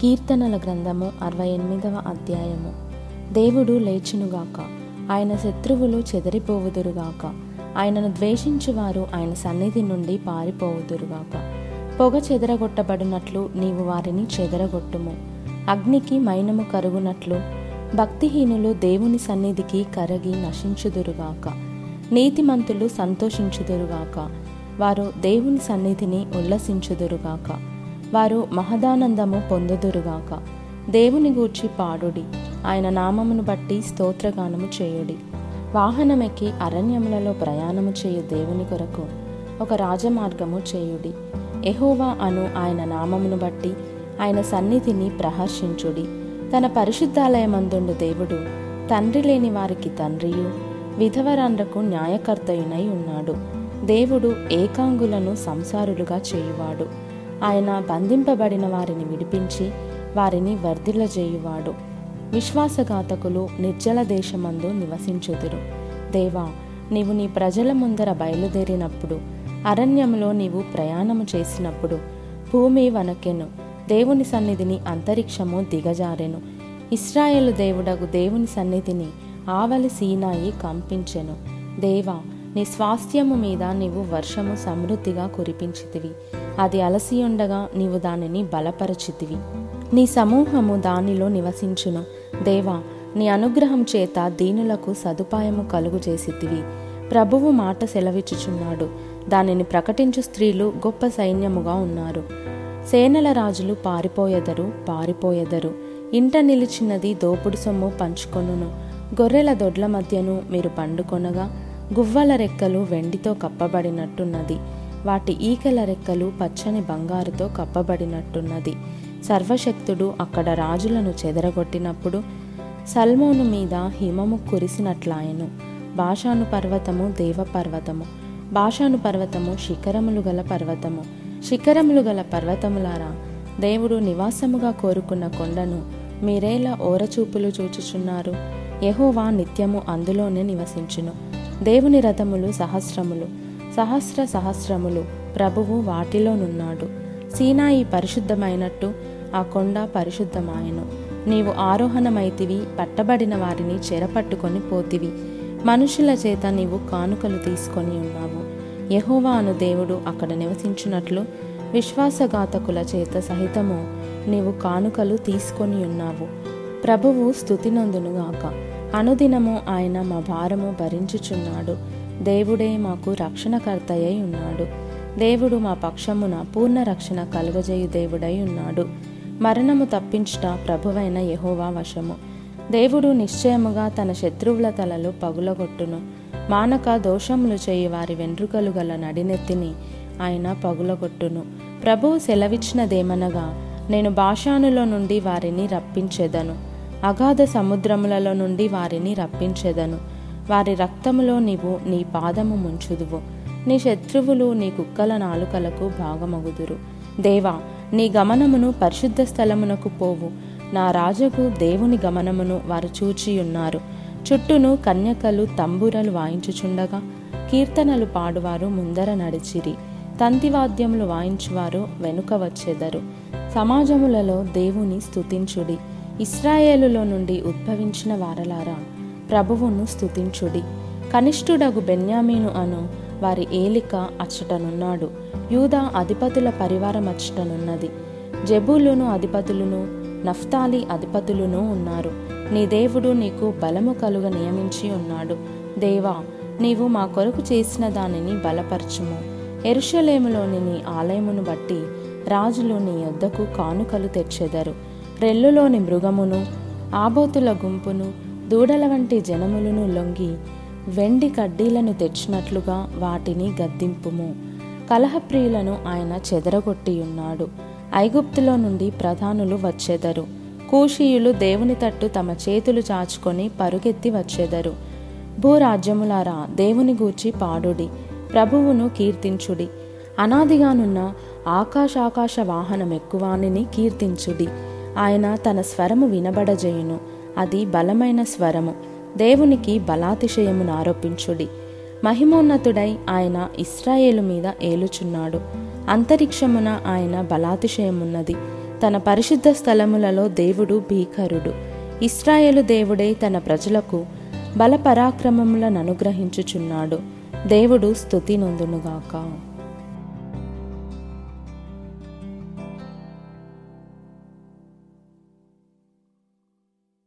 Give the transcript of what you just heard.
కీర్తనల గ్రంథము అరవై ఎనిమిదవ అధ్యాయము. దేవుడు లేచునుగాక. ఆయన శత్రువులు చెదరిపోవుదురుగాక. ఆయనను ద్వేషించువారు ఆయన సన్నిధి నుండి పారిపోవుదురుగాక. పొగ చెదరగొట్టబడినట్లు నీవు వారిని చెదరగొట్టుము. అగ్నికి మైనము కరుగునట్లు భక్తిహీనులు దేవుని సన్నిధికి కరగి నశించుదురుగాక. నీతిమంతులు సంతోషించుదురుగాక. వారు దేవుని సన్నిధిని ఉల్లసించుదురుగాక. వారు మహదానందము పొందుదురుగాక. దేవుని గూర్చి పాడుడి. ఆయన నామమును బట్టి స్తోత్రగానము చేయుడి. వాహనమెక్కి అరణ్యములలో ప్రయాణము చేయు దేవుని కొరకు ఒక రాజమార్గము చేయుడి. ఎహోవా అను ఆయన నామమును బట్టి ఆయన సన్నిధిని ప్రహర్షించుడి. తన పరిశుద్ధాలయమందుండు దేవుడు తండ్రి లేని వారికి తండ్రియు విధవరాండ్రకు న్యాయకర్తయునై ఉన్నాడు. దేవుడు ఏకాంగులను సంసారులుగా చేయువాడు. ఆయన బంధింపబడిన వారిని విడిపించి వారిని వర్ధిల్లజేయువాడు. విశ్వాసఘాతకులు నిర్జల దేశమందు నివసించుదురు. దేవా నీవు నీ ప్రజల ముందర బయలుదేరినప్పుడు అరణ్యములో నీవు ప్రయాణము చేసినప్పుడు భూమి వనకెను. దేవుని సన్నిధిని అంతరిక్షము దిగజారెను. ఇస్రాయేలు దేవుడగు దేవుని సన్నిధిని ఆవలి సీనాయి కంపించెను. దేవా నీ స్వాస్థ్యము మీద నీవు వర్షము సమృద్ధిగా కురిపించితివి. అది అలసి ఉండగా నీవు దానిని బలపరచితివి. నీ సమూహము దానిలో నివసించును. దేవా నీ అనుగ్రహం చేత దీనులకు సదుపాయము కలుగు చేసితివి. ప్రభువు మాట సెలవిచ్చుచున్నాడు. దానిని ప్రకటించు స్త్రీలు గొప్ప సైన్యముగా ఉన్నారు. సేనల రాజులు పారిపోయెదరు పారిపోయెదరు. ఇంట నిలిచినది దోపుడు సొమ్ము పంచుకొనును. గొర్రెల దొడ్ల మధ్యను మీరు పండుకొనగా గువ్వల రెక్కలు వెండితో కప్పబడినట్టున్నది. వాటి ఈకల రెక్కలు పచ్చని బంగారుతో కప్పబడినట్టున్నది. సర్వశక్తుడు అక్కడ రాజులను చెదరగొట్టినప్పుడు సల్మోను మీద హిమము కురిసినట్లాయను. భాషాను పర్వతము దేవ పర్వతము భాషాను పర్వతము శిఖరములు గల పర్వతము. శిఖరములు గల పర్వతములారా దేవుడు నివాసముగా కోరుకున్న కొండను మీరేలా ఓరచూపులు చూచుచున్నారు? యహోవా నిత్యము అందులోనే నివసించును. దేవుని రథములు సహస్రములు సహస్ర సహస్రములు ప్రభువు వాటిలోనున్నాడు సీనాయి పరిశుద్ధమైనట్టు ఆ కొండ పరిశుద్ధమాయను. నీవు ఆరోహణమైతివి పట్టబడిన వారిని చెరపట్టుకొని పోతివి. మనుషుల చేత నీవు కానుకలు తీసుకొని ఉన్నావు. యహోవా అను దేవుడు అక్కడ నివసించున్నట్లు విశ్వాసఘాతకుల చేత సహితము నీవు కానుకలు తీసుకొని ఉన్నావు. ప్రభువు స్థుతినందునుగాక. అనుదినము ఆయన మా భారము భరించుచున్నాడు. దేవుడే మాకు రక్షణకర్తయై ఉన్నాడు దేవుడు మా పక్షమున పూర్ణ రక్షణ కలుగజేయు దేవుడై ఉన్నాడు మరణము తప్పించుట ప్రభువైన యహోవా వశము. దేవుడు నిశ్చయముగా తన శత్రువుల తలలు పగులగొట్టును. మానక దోషములు చేయి వారి వెంట్రుకలు గల నడినెత్తిని ఆయన పగులగొట్టును. ప్రభువు సెలవిచ్చినదేమనగా నేను భాషానులో నుండి వారిని రప్పించెదను. అగాధ సముద్రములలో నుండి వారిని రప్పించెదను. వారి రక్తములో నీవు నీ పాదము ముంచుదువు. నీ శత్రువులు నీ కుక్కల నాలుకలకు భాగమగుదురు. దేవా నీ గమనమును పరిశుద్ధ స్థలమునకు పోవు. నా రాజుకు దేవుని గమనమును వారు చూచియున్నారు. చుట్టూను కన్యకలు తంబురలు వాయించుచుండగా కీర్తనలు పాడువారు ముందర నడిచిరి. తంతివాద్యములు వాయించువారు వెనుక వచ్చేదరు. సమాజములలో దేవుని స్తుతించుడి. ఇస్రాయేలులో నుండి ఉద్భవించిన వారలారా ప్రభువును స్తుతించుడి. కనిష్ఠుడగు బెన్యామీను అను వారి ఏలిక అచ్చటనున్నాడు. యూదా అధిపతుల పరివారం అచ్చటనున్నది. జబూలును అధిపతులను నఫ్తాలి అధిపతులును ఉన్నారు. నీ దేవుడు నీకు బలము కలుగ నియమించి ఉన్నాడు. దేవా నీవు మా కొరకు చేసిన దానిని బలపరచుము. ఎరుషలేములోని నీ ఆలయమును బట్టి రాజులు నీ యొద్దకు కానుకలు తెచ్చెదరు. రెల్లులోని మృగమును ఆబోతుల గుంపును దూడల వంటి జనములను లొంగి వెండి కడ్డీలను తెచ్చినట్లుగా వాటిని గద్దింపుము. కలహప్రియులను ఆయన చెదరగొట్టియున్నాడు. ఐగుప్తులో నుండి ప్రధానులు వచ్చెదరు. కూషీయులు దేవుని తట్టు తమ చేతులు చాచుకొని పరుగెత్తి వచ్చెదరు. భూరాజ్యములారా దేవుని గూర్చి పాడుడి. ప్రభువును కీర్తించుడి. అనాదిగానున్న ఆకాశాకాశ వాహనం ఎక్కువానిని కీర్తించుడి. ఆయన తన స్వరము వినబడజేయును. అది బలమైన స్వరము. దేవునికి బలాతిశయమును ఆరోపించుడి. మహిమోన్నతుడై ఆయన ఇస్రాయేలు మీద ఏలుచున్నాడు. అంతరిక్షమున ఆయన బలాతిశయమున్నది. తన పరిశుద్ధ స్థలములలో దేవుడు భీకరుడు. ఇస్రాయేలు దేవుడే తన ప్రజలకు బలపరాక్రమములను అనుగ్రహించుచున్నాడు. దేవుడు స్థుతి నొందునుగాక.